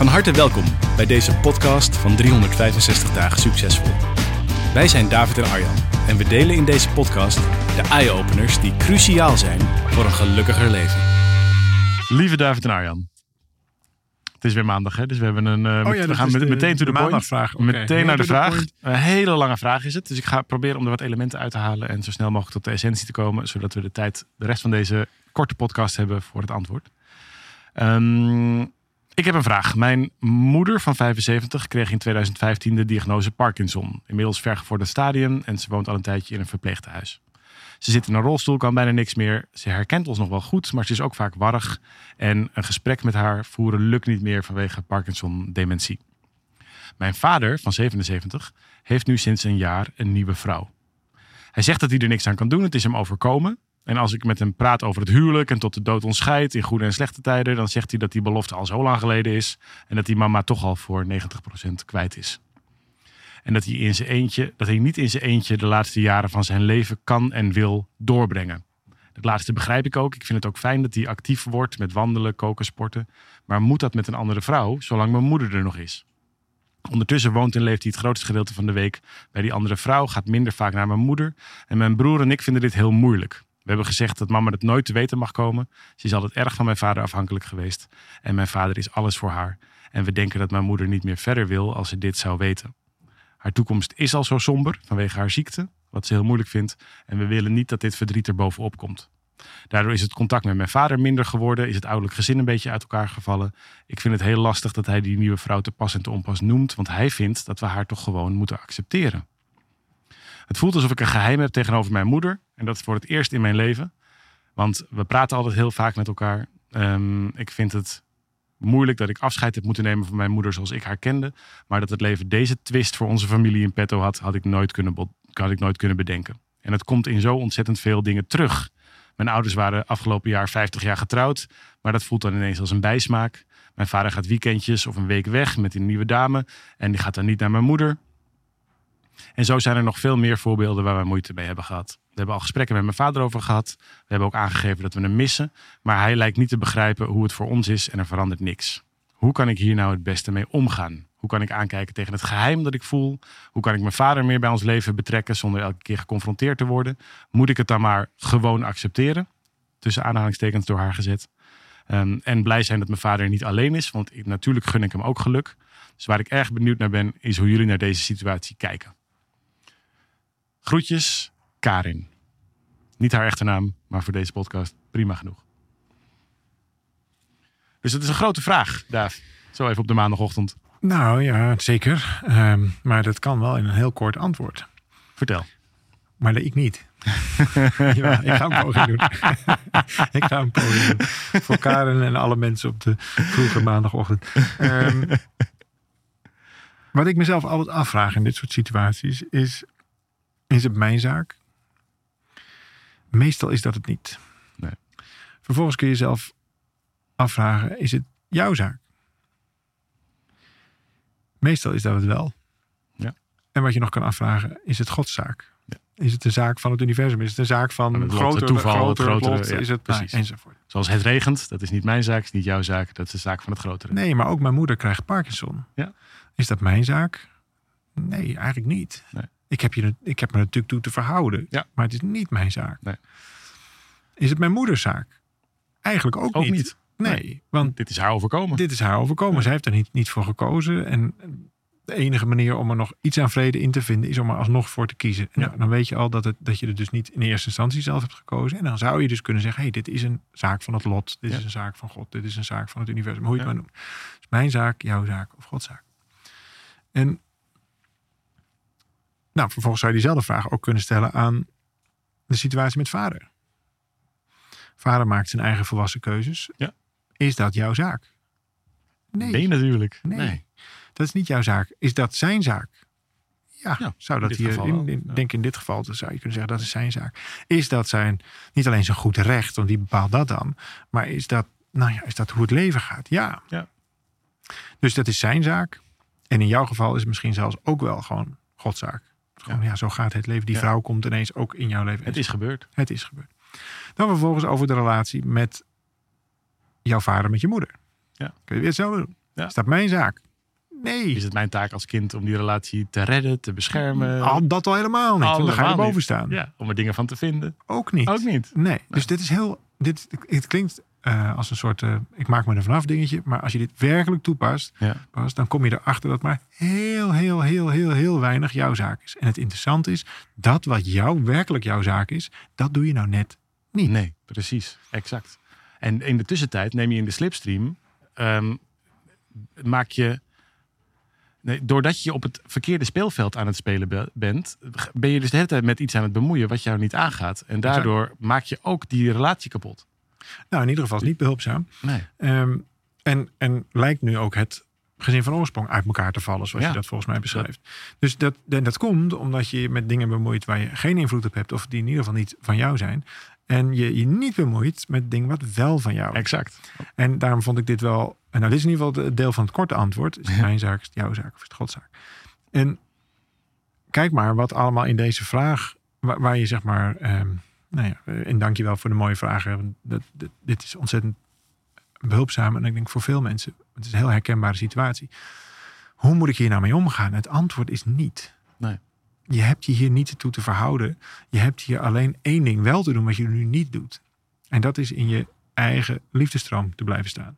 Van harte welkom bij deze podcast van 365 dagen succesvol. Wij zijn David en Arjan en we delen in deze podcast de eye-openers die cruciaal zijn voor een gelukkiger leven. Lieve David en Arjan. Het is weer maandag, hè? dus we, hebben een, uh, Oh ja, we gaan is met- de- meteen to de the point. Oké, Meteen naar de vraag. Een hele lange vraag is het. Dus ik ga proberen om er wat elementen uit te halen en zo snel mogelijk tot de essentie te komen, zodat we de tijd, de rest van deze korte podcast hebben voor het antwoord. Ehm, ik heb een vraag. Mijn moeder van 75 kreeg in 2015 de diagnose Parkinson. Inmiddels vergevorderd stadium en ze woont al een tijdje in een verpleegtehuis. Ze zit in een rolstoel, kan bijna niks meer. Ze herkent ons nog wel goed, maar ze is ook vaak warrig. En een gesprek met haar voeren lukt niet meer vanwege Parkinson-dementie. Mijn vader van 77 heeft nu sinds een jaar een nieuwe vrouw. Hij zegt dat hij er niks aan kan doen, het is hem overkomen. En als ik met hem praat over het huwelijk en tot de dood ons scheidt in goede en slechte tijden, dan zegt hij dat die belofte al zo lang geleden is en dat die mama toch al voor 90% kwijt is. En dat hij, in zijn eentje, dat hij niet in zijn eentje de laatste jaren van zijn leven kan en wil doorbrengen. Het laatste begrijp ik ook. Ik vind het ook fijn dat hij actief wordt met wandelen, koken, sporten. Maar moet dat met een andere vrouw, zolang mijn moeder er nog is? Ondertussen woont en leeft hij het grootste gedeelte van de week bij die andere vrouw, gaat minder vaak naar mijn moeder. En mijn broer en ik vinden dit heel moeilijk. We hebben gezegd dat mama het nooit te weten mag komen. Ze is altijd erg van mijn vader afhankelijk geweest. En mijn vader is alles voor haar. En we denken dat mijn moeder niet meer verder wil als ze dit zou weten. Haar toekomst is al zo somber vanwege haar ziekte, wat ze heel moeilijk vindt. En we willen niet dat dit verdriet er bovenop komt. Daardoor is het contact met mijn vader minder geworden, is het ouderlijk gezin een beetje uit elkaar gevallen. Ik vind het heel lastig dat hij die nieuwe vrouw te pas en te onpas noemt, want hij vindt dat we haar toch gewoon moeten accepteren. Het voelt alsof ik een geheim heb tegenover mijn moeder en dat is voor het eerst in mijn leven. Want we praten altijd heel vaak met elkaar. Ehm, ik vind het moeilijk dat ik afscheid heb moeten nemen van mijn moeder zoals ik haar kende. Maar dat het leven deze twist voor onze familie in petto had, had ik nooit kunnen, had ik nooit kunnen bedenken. En het komt in zo ontzettend veel dingen terug. Mijn ouders waren afgelopen jaar 50 jaar getrouwd, maar dat voelt dan ineens als een bijsmaak. Mijn vader gaat weekendjes of een week weg met een nieuwe dame en die gaat dan niet naar mijn moeder. En zo zijn er nog veel meer voorbeelden waar we moeite mee hebben gehad. We hebben al gesprekken met mijn vader over gehad. We hebben ook aangegeven dat we hem missen. Maar hij lijkt niet te begrijpen hoe het voor ons is en er verandert niks. Hoe kan ik hier nou het beste mee omgaan? Hoe kan ik aankijken tegen het geheim dat ik voel? Hoe kan ik mijn vader meer bij ons leven betrekken zonder elke keer geconfronteerd te worden? Moet ik het dan maar gewoon accepteren? Tussen aanhalingstekens door haar gezet. Ehm, en blij zijn dat mijn vader niet alleen is, want ik, natuurlijk gun ik hem ook geluk. Dus waar ik erg benieuwd naar ben, is hoe jullie naar deze situatie kijken. Groetjes, Karin. Niet haar echte naam, maar voor deze podcast prima genoeg. Dus het is een grote vraag, Daaf. Zo even op de maandagochtend. Nou ja, zeker. Ehm, maar dat kan wel in een heel kort antwoord. Vertel. Maar dat ik niet. ik ga een poging doen. ik ga een poging doen. Voor Karen en alle mensen op de vroege maandagochtend. Ehm, wat ik mezelf altijd afvraag in dit soort situaties is... Is het mijn zaak? Meestal is dat het niet. Nee. Vervolgens kun je jezelf afvragen, is het jouw zaak? Meestal is dat het wel. Ja. En wat je nog kan afvragen, is het Gods zaak? Ja. Is het de zaak van het universum? Is het de zaak van het groter, toeval, het groter grotere, ja, is het, precies. nou, enzovoort. Zoals het regent, dat is niet mijn zaak, is niet jouw zaak. Dat is de zaak van het grotere. Nee, maar ook mijn moeder krijgt Parkinson. Ja. Is dat mijn zaak? Nee, eigenlijk niet. Nee. Ik, heb je, ik heb me natuurlijk toe te verhouden. Ja. Maar het is niet mijn zaak. Nee. Is het mijn moeders zaak? Eigenlijk ook, Ook niet. niet. Nee, want Dit is haar overkomen. dit is haar overkomen. Ja. Zij heeft er niet, niet voor gekozen. En de enige manier om er nog iets aan vrede in te vinden... is om er alsnog voor te kiezen. En Ja. nou, dan weet je al dat, het, dat je er dus niet in eerste instantie zelf hebt gekozen. En dan zou je dus kunnen zeggen... hey, dit is een zaak van het lot. Dit Ja. is een zaak van God. Dit is een zaak van het universum. Hoe je het maar noemt. Dus mijn zaak, jouw zaak of Gods zaak. En nou, vervolgens zou je diezelfde vraag ook kunnen stellen aan de situatie met vader. Vader maakt zijn eigen volwassen keuzes. Ja. Is dat jouw zaak? Nee, Nee, natuurlijk. Nee. Nee. dat is niet jouw zaak. Is dat zijn zaak? Ja, Ja, zou dat hier, in, wel, in- ja. denk in dit geval, dan zou je kunnen zeggen dat is zijn zaak. Is dat zijn, niet alleen zijn goed recht, want wie bepaalt dat dan, maar is dat, nou ja, is dat hoe het leven gaat? Ja. Ja. Dus dat is zijn zaak. En in jouw geval is het misschien zelfs ook wel gewoon Godszaak. Gewoon, ja. zo gaat het leven. Die Ja. vrouw komt ineens ook in jouw leven. Het is gebeurd. Het is gebeurd. Dan vervolgens over de relatie met jouw vader, met je moeder. Ja. Kun je weer hetzelfde doen? Ja. Is dat mijn zaak? Nee. Is het mijn taak als kind om die relatie te redden, te beschermen? Al dat al helemaal niet. want dan ga je niet. staan. Ja, om er dingen van te vinden. Ook niet. Ook niet. Nee. Dus dit is heel. Dit, het klinkt eh, als een soort. eh, ik maak me er vanaf dingetje. Maar als je dit werkelijk toepast. Ja. Dan kom je erachter dat maar heel, heel, heel, heel, heel weinig jouw zaak is. En het interessante is. Dat wat jou werkelijk jouw zaak is. Dat doe je nou net niet. Nee, precies. Exact. En in de tussentijd neem je in de slipstream, ehm, maak je, nee, doordat je op het verkeerde speelveld aan het spelen be- bent, ben je dus de hele tijd met iets aan het bemoeien wat jou niet aangaat. En daardoor maak je ook die relatie kapot. Nou, in ieder geval is het niet behulpzaam. Nee. Ehm, en, en lijkt nu ook het gezin van oorsprong uit elkaar te vallen, zoals Ja. je dat volgens mij beschrijft. Dus dat, en dat komt omdat je je met dingen bemoeit waar je geen invloed op hebt, of die in ieder geval niet van jou zijn. En je je niet bemoeit met dingen wat wel van jou is. Exact. En daarom vond ik dit wel. En nou, dit is in ieder geval het deel van het korte antwoord. Is het mijn zaak, is het jouw zaak of is het Gods zaak? En kijk maar wat allemaal in deze vraag, waar, waar je zeg maar. ehm nou ja, en dank je wel voor de mooie vragen. dat- dit is ontzettend behulpzaam. En ik denk voor veel mensen, het is een heel herkenbare situatie. Hoe moet ik hier nou mee omgaan? Het antwoord is niet. Nee. Je hebt je hier niet toe te verhouden. Je hebt hier alleen één ding wel te doen wat je nu niet doet. En dat is in je eigen liefdestroom te blijven staan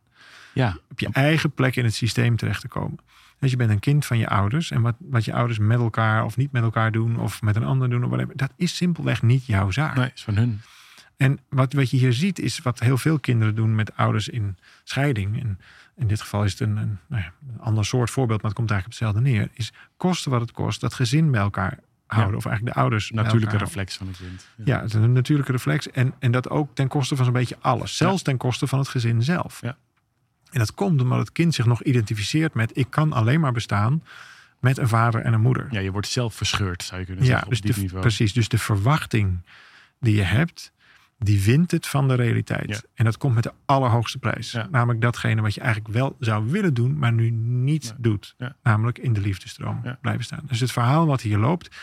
Ja. op je eigen plek in het systeem terecht te komen. Dus je bent een kind van je ouders. En wat, wat je ouders met elkaar of niet met elkaar doen. Of met een ander doen. Of whatever, dat is simpelweg niet jouw zaak. Nee, is van hun. En wat, wat je hier ziet is wat heel veel kinderen doen met ouders in scheiding. En in dit geval is het een, een, nou ja, een ander soort voorbeeld. Maar het komt eigenlijk op hetzelfde neer. Is kosten wat het kost. Dat gezin bij elkaar houden. Of eigenlijk de ouders Natuurlijke reflex van het kind. ja, het is een natuurlijke reflex. En, en dat ook ten koste van zo'n beetje alles. Zelfs ten koste van het gezin zelf. Ja. En dat komt omdat het kind zich nog identificeert met... ik kan alleen maar bestaan met een vader en een moeder. Ja, je wordt zelf verscheurd, zou je kunnen Ja, zeggen, dus op diep de, niveau. precies. Dus de verwachting die je hebt, die wint het van de realiteit. Ja. En dat komt met de allerhoogste prijs. Ja. Namelijk datgene wat je eigenlijk wel zou willen doen, maar nu niet doet. Ja. Namelijk in de liefdestroom Ja. blijven staan. Dus het verhaal wat hier loopt,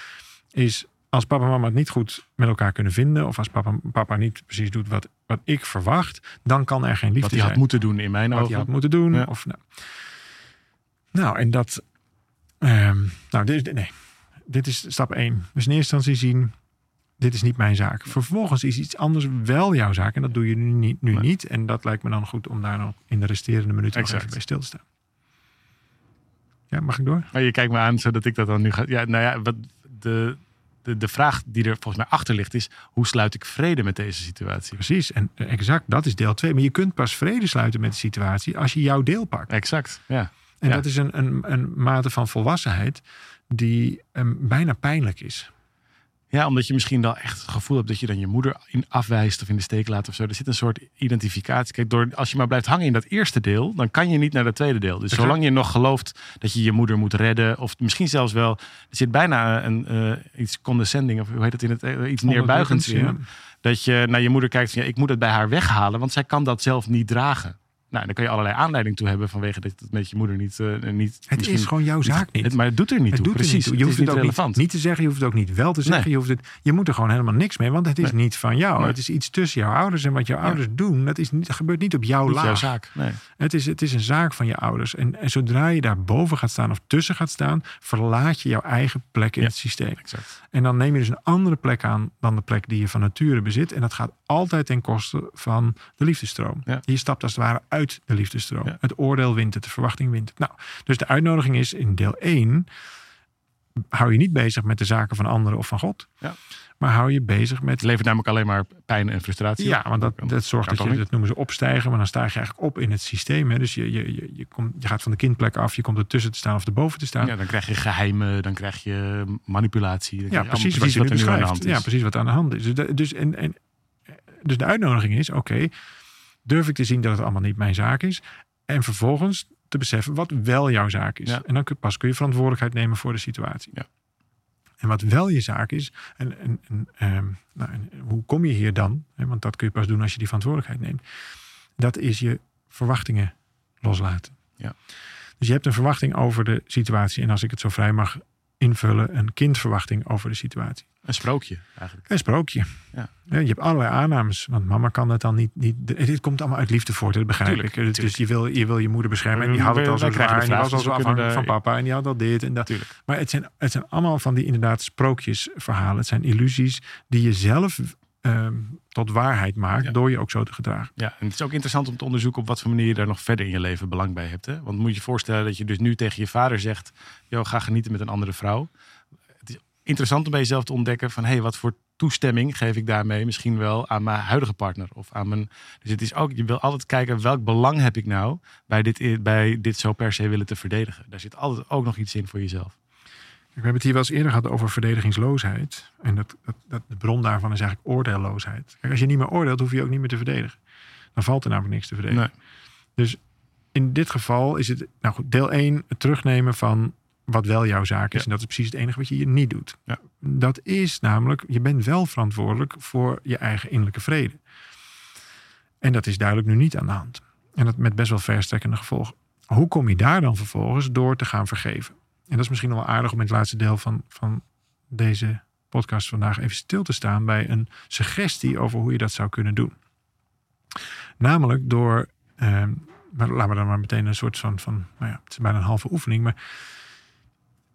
is als papa en mama het niet goed met elkaar kunnen vinden, of als papa, papa niet precies doet wat, wat ik verwacht, dan kan er geen liefde Wat hij zijn had moeten doen in mijn wat ogen. je had moeten doen. Ja. Of, nou. nou, en dat. ehm, nou, dit, is- nee, dit is stap 1. Dus in eerste instantie zien. Dit is niet mijn zaak. Vervolgens is iets anders wel jouw zaak. En dat doe je nu, niet, nu Nee. niet. En dat lijkt me dan goed om daar nog in de resterende minuten nog even bij stil te staan. Ja, mag ik door? Maar je kijkt me aan zodat ik dat dan nu ga. Ja, nou ja, wat de, de, de vraag die er volgens mij achter ligt is: hoe sluit ik vrede met deze situatie? Precies. En exact, dat is deel 2. Maar je kunt pas vrede sluiten met de situatie als je jouw deel pakt. Exact. Ja. En Ja. dat is een, een, een mate van volwassenheid die ehm, bijna pijnlijk is. Ja, omdat je misschien wel echt het gevoel hebt dat je dan je moeder in afwijst of in de steek laat of zo. Er zit een soort identificatie. Kijk, door, als je maar blijft hangen in dat eerste deel, dan kan je niet naar dat tweede deel. Dus Exact. zolang je nog gelooft dat je je moeder moet redden, of misschien zelfs wel, er zit bijna een, eh, iets condescending, of hoe heet het in het, eh, iets neerbuigends in. Ja. Dat je naar je moeder kijkt van ja, ik moet het bij haar weghalen, want zij kan dat zelf niet dragen. Nou, dan kan je allerlei aanleiding toe hebben vanwege dat het met je moeder niet. eh, niet Het is gewoon jouw zaak niet. Het, maar het doet er niet Het toe. doet er Precies. niet toe. Je hoeft het ook relevant. niet, niet te zeggen, je hoeft het ook niet wel te zeggen. Nee. Je, hoeft het, je moet er gewoon helemaal niks mee, want het is Nee. niet van jou. Nee. Het is iets tussen jouw ouders en wat jouw ouders doen. Dat, is niet, dat gebeurt niet op jouw Niet laag. jouw zaak. Nee. Het, is, het is een zaak van je ouders. En, en zodra je daar boven gaat staan of tussen gaat staan, verlaat je jouw eigen plek in Ja. het systeem. Exact. En dan neem je dus een andere plek aan dan de plek die je van nature bezit. En dat gaat altijd ten koste van de liefdestroom. Ja. Je stapt als het ware uit de liefdestroom. Ja. Het oordeel wint het, de verwachting wint het. Nou, dus de uitnodiging is in deel 1. Hou je niet bezig met de zaken van anderen of van God. Ja. Maar hou je bezig met Het levert namelijk alleen maar pijn en frustratie. ja, op. want dat, dat zorgt dat je, dat noemen ze opstijgen, maar dan sta je eigenlijk op in het systeem. Hè? Dus je, je, je, je, komt, je gaat van de kindplek af, je komt ertussen te staan of erboven te staan. Ja, dan krijg je geheimen, dan krijg je manipulatie. Dan Ja, krijg je precies, allemaal wat er nu aan de hand is. Ja, precies wat aan de hand is. Dus, de- dus, en, en, dus de uitnodiging is, oké, durf ik te zien dat het allemaal niet mijn zaak is? En vervolgens te beseffen wat wel jouw zaak is. Ja. En dan kun, pas kun je verantwoordelijkheid nemen voor de situatie. Ja. En wat wel je zaak is, en, en, en, ehm, nou, en hoe kom je hier dan? Want dat kun je pas doen als je die verantwoordelijkheid neemt. Dat is je verwachtingen loslaten. Ja. Dus je hebt een verwachting over de situatie. En als ik het zo vrij mag invullen, een kindverwachting over de situatie. Een sprookje eigenlijk. Een sprookje. Ja. je hebt allerlei aannames. Want mama kan dat dan niet. niet dit komt allemaal uit liefde voort, dat begrijp Tuurlijk, ik. Dus tuurlijk. je wil, je wil je moeder beschermen. En die had het al zo zwaar. En die was al dus zo afhankelijk van papa. En die had al dit en dat. Maar het zijn, het zijn allemaal van die inderdaad sprookjesverhalen. Het zijn illusies die je zelf ehm, tot waarheid maakt. Ja. Door je ook zo te gedragen. Ja, en het is ook interessant om te onderzoeken op wat voor manier je daar nog verder in je leven belang bij hebt. Hè? Want moet je je voorstellen dat je dus nu tegen je vader zegt: Yo, ga genieten met een andere vrouw. Het is interessant om bij jezelf te ontdekken van hé, hey, wat voor toestemming geef ik daarmee misschien wel aan mijn huidige partner of aan mijn. Dus het is ook, je wil altijd kijken welk belang heb ik nou bij dit, bij dit zo per se willen te verdedigen. Daar zit altijd ook nog iets in voor jezelf. We hebben het hier wel eens eerder gehad over verdedigingsloosheid. En dat, dat, dat, de bron daarvan is eigenlijk oordeelloosheid. Kijk, als je niet meer oordeelt, hoef je ook niet meer te verdedigen. Dan valt er namelijk niks te verdedigen. Nee. In dit geval is het, nou goed, deel 1, het terugnemen van wat wel jouw zaak is. Ja. En dat is precies het enige wat je hier niet doet. Ja. Dat is namelijk, je bent wel verantwoordelijk voor je eigen innerlijke vrede. En dat is duidelijk nu niet aan de hand. En dat met best wel verstrekkende gevolgen. Hoe kom je daar dan vervolgens door te gaan vergeven? En dat is misschien nog wel aardig om in het laatste deel van, van deze podcast vandaag even stil te staan bij een suggestie over hoe je dat zou kunnen doen. Namelijk door, eh, maar laten we dan maar meteen een soort van, van nou ja, het is bijna een halve oefening, maar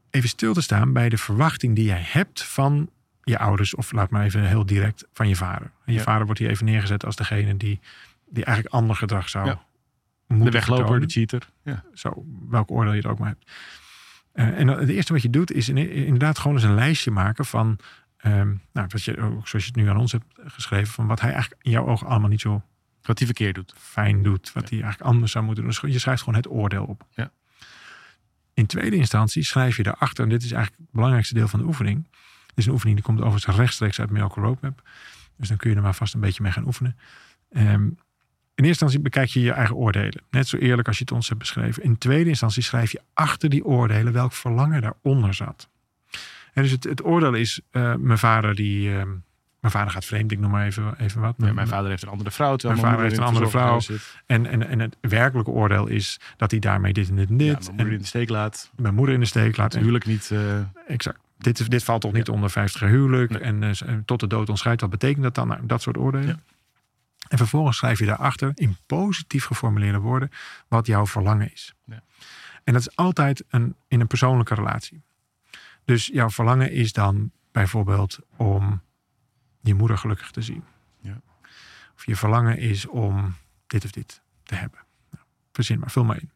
even stil te staan bij de verwachting die jij hebt van je ouders, of laat maar even heel direct van je vader. En je Ja. vader wordt hier even neergezet als degene die, die eigenlijk ander gedrag zou Ja. moeten De wegloper, vertonen de cheater. Ja. zo, welk oordeel je er ook maar hebt. Eh, en het eerste wat je doet is in- inderdaad gewoon eens een lijstje maken van, ehm, nou, wat je, ook zoals je het nu aan ons hebt geschreven, van wat hij eigenlijk in jouw ogen allemaal niet zo Wat hij verkeerd doet. fijn doet, wat hij eigenlijk anders zou moeten doen. Dus je schrijft gewoon het oordeel op. Ja. In tweede instantie schrijf je daarachter, en dit is eigenlijk het belangrijkste deel van de oefening. Dit is een oefening die komt overigens rechtstreeks uit Miracle Roadmap. Dus dan kun je er maar vast een beetje mee gaan oefenen. Ehm, in eerste instantie bekijk je je eigen oordelen. Net zo eerlijk als je het ons hebt beschreven. In tweede instantie schrijf je achter die oordelen welk verlangen daaronder zat. En dus het, het oordeel is, eh, mijn vader die... ehm, mijn vader gaat vreemd, ik noem maar even, even wat. Mijn vader heeft een andere vrouw. Mijn vader heeft een andere zit. En, en, en het werkelijke oordeel is dat hij daarmee dit en dit en Ja, dit. mijn moeder in de steek laat. mijn moeder in de steek laat. Huwelijk niet. eh, exact. Dit, dit valt toch niet onder 50 huwelijk. Nee. En eh, tot de dood ons scheidt. Wat betekent dat dan? Nou, dat soort oordelen. Ja. En vervolgens schrijf je daarachter in positief geformuleerde woorden wat jouw verlangen is. Ja. En dat is altijd een, in een persoonlijke relatie. Dus jouw verlangen is dan bijvoorbeeld om je moeder gelukkig te zien. Ja. Of je verlangen is om dit of dit te hebben. Nou, verzin maar, vul maar in.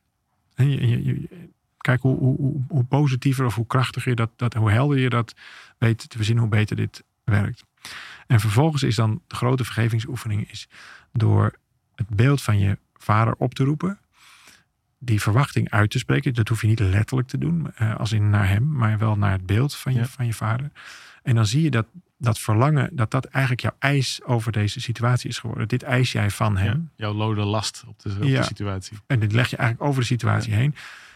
En je, je, je- kijk hoe, hoe, hoe, hoe positiever of hoe krachtiger je dat, dat, hoe helder je dat weet te verzinnen, hoe beter dit werkt. En vervolgens is dan de grote vergevingsoefening is door het beeld van je vader op te roepen, die verwachting uit te spreken. Dat hoef je niet letterlijk te doen, eh, als in naar hem, maar wel naar het beeld van je, Ja. van je vader. En dan zie je dat dat verlangen, dat dat eigenlijk jouw eis over deze situatie is geworden. Dit eis jij van hem. ja, jouw lode last op de, op Ja. de situatie. En dit leg je eigenlijk over de situatie heen.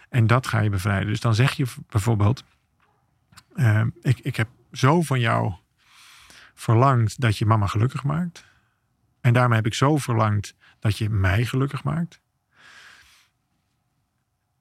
En dat ga je bevrijden. Dus dan zeg je bijvoorbeeld: ehm, ik, ik heb zo van jou verlangd dat je mama gelukkig maakt. En daarmee heb ik zo verlangd dat je mij gelukkig maakt.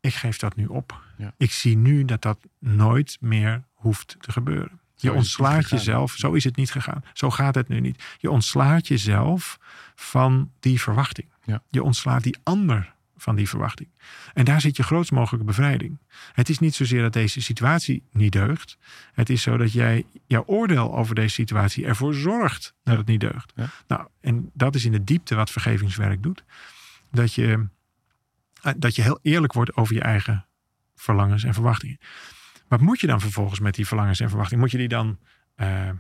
Ik geef dat nu op. Ja. Ik zie nu dat dat nooit meer hoeft te gebeuren. Zo Je ontslaat jezelf. Zo is het niet gegaan. Zo gaat het nu niet. Je ontslaat jezelf van die verwachting. Ja. Je ontslaat die ander van die verwachting. En daar zit je grootst mogelijke bevrijding. Het is niet zozeer dat deze situatie niet deugt. Het is zo dat jij jouw oordeel over deze situatie ervoor zorgt dat het niet deugt. Ja. Nou, en dat is in de diepte wat vergevingswerk doet. Dat je, eh, dat je heel eerlijk wordt over je eigen verlangens en verwachtingen. Wat moet je dan vervolgens met die verlangens en verwachtingen? Moet je die dan eh,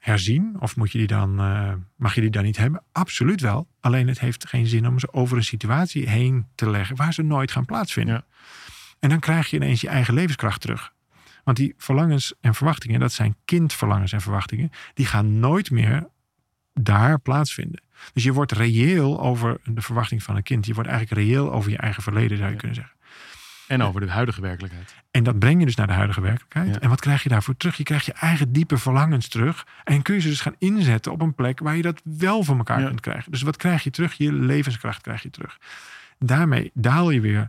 herzien? Of moet je die dan, eh, mag je die dan niet hebben? Absoluut wel. Alleen het heeft geen zin om ze over een situatie heen te leggen waar ze nooit gaan plaatsvinden. Ja. En dan krijg je ineens je eigen levenskracht terug. Want die verlangens en verwachtingen, dat zijn kindverlangens en verwachtingen, die gaan nooit meer daar plaatsvinden. Dus je wordt reëel over de verwachting van een kind. Je wordt eigenlijk reëel over je eigen verleden, zou je Ja. kunnen zeggen. En over de huidige werkelijkheid. En dat breng je dus naar de huidige werkelijkheid. Ja. En wat krijg je daarvoor terug? Je krijgt je eigen diepe verlangens terug. En kun je ze dus gaan inzetten op een plek waar je dat wel voor elkaar Ja. kunt krijgen. Dus wat krijg je terug? Je levenskracht krijg je terug. Daarmee daal je weer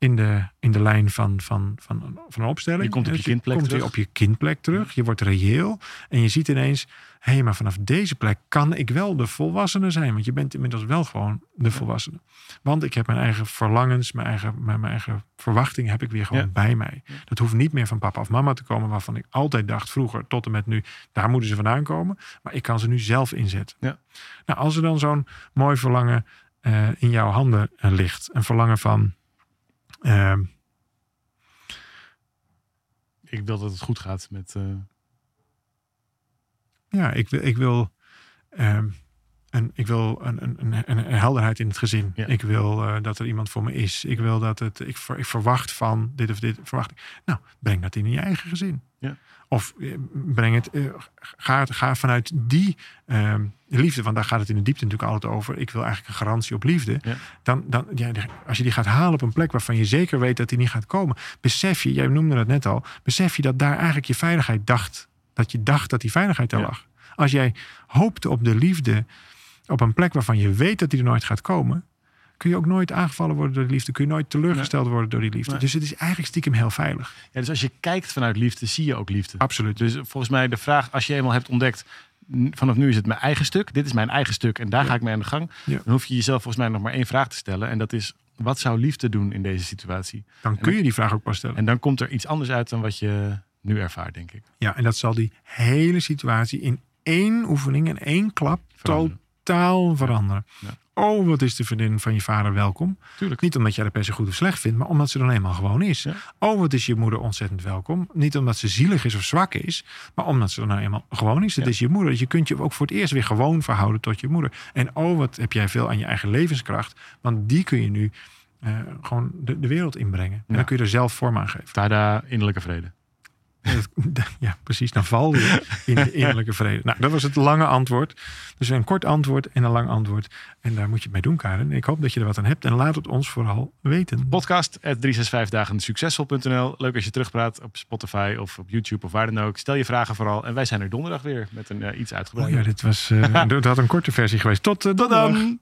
in de, in de lijn van, van, van, van een opstelling. Je komt op je kindplek komt weer terug. op je kindplek terug. Je wordt reëel. En je ziet ineens, hé, hey, maar vanaf deze plek kan ik wel de volwassene zijn. Want je bent inmiddels wel gewoon de volwassene. Want ik heb mijn eigen verlangens, mijn eigen, mijn, mijn eigen verwachtingen heb ik weer gewoon Ja. bij mij. Dat hoeft niet meer van papa of mama te komen, waarvan ik altijd dacht vroeger tot en met nu, daar moeten ze vandaan komen. Maar ik kan ze nu zelf inzetten. Ja. Nou, als er dan zo'n mooi verlangen eh, in jouw handen eh, ligt, een verlangen van. Ehm, Ik wil dat het goed gaat met... eh, ja, ik wil, ik wil, ehm, een, ik wil een, een, een, een helderheid in het gezin. Ja. Ik wil eh, dat er iemand voor me is. Ik wil dat het, ik, ver- ik verwacht van dit of dit, verwacht ik. Nou, breng dat in je eigen gezin. Ja. Of eh, breng het, eh, ga, ga vanuit die ehm, liefde, want daar gaat het in de diepte natuurlijk altijd over. Ik wil eigenlijk een garantie op liefde. Ja. Dan, dan, ja, als je die gaat halen op een plek waarvan je zeker weet dat die niet gaat komen, besef je, jij noemde het net al, besef je dat daar eigenlijk je veiligheid dacht. Dat je dacht dat die veiligheid daar lag. Als jij hoopte op de liefde op een plek waarvan je weet dat die er nooit gaat komen, kun je ook nooit aangevallen worden door die liefde. Kun je nooit teleurgesteld worden door die liefde. Nee. Dus het is eigenlijk stiekem heel veilig. Ja, dus als je kijkt vanuit liefde, zie je ook liefde. Absoluut. Dus volgens mij de vraag, als je eenmaal hebt ontdekt, vanaf nu is het mijn eigen stuk, dit is mijn eigen stuk en daar Ja. ga ik mee aan de gang, Ja. dan hoef je jezelf volgens mij nog maar één vraag te stellen en dat is, wat zou liefde doen in deze situatie? Dan kun je die vraag ook pas stellen. En dan komt er iets anders uit dan wat je nu ervaart, denk ik. Ja, en dat zal die hele situatie in één oefening en één klap Veranderen. Totaal veranderen. Ja. Oh, wat is de vriendin van je vader welkom. Tuurlijk. Niet omdat jij er per se goed of slecht vindt, maar omdat ze dan eenmaal gewoon is. Ja. Oh, wat is je moeder ontzettend welkom. Niet omdat ze zielig is of zwak is, maar omdat ze dan nou eenmaal gewoon is. Het Ja. is je moeder. Dus je kunt je ook voor het eerst weer gewoon verhouden tot je moeder. En oh, wat heb jij veel aan je eigen levenskracht. Want die kun je nu eh, gewoon de, de wereld inbrengen. En dan kun je er zelf vorm aan geven. Tada, innerlijke vrede. Ja, precies. Dan val je in de innerlijke vrede. Nou, dat was het lange antwoord. Dus een kort antwoord en een lang antwoord. En daar moet je het mee doen, Karen. Ik hoop dat je er wat aan hebt. En laat het ons vooral weten. Podcast at 365 dagen succesvol.nl. Leuk als je terugpraat op Spotify of op YouTube of waar dan ook. Stel je vragen vooral. En wij zijn er donderdag weer met een eh, iets Oh uitgebreider. ja, dit was. dat had een korte versie geweest. Tot, eh, Tot dan!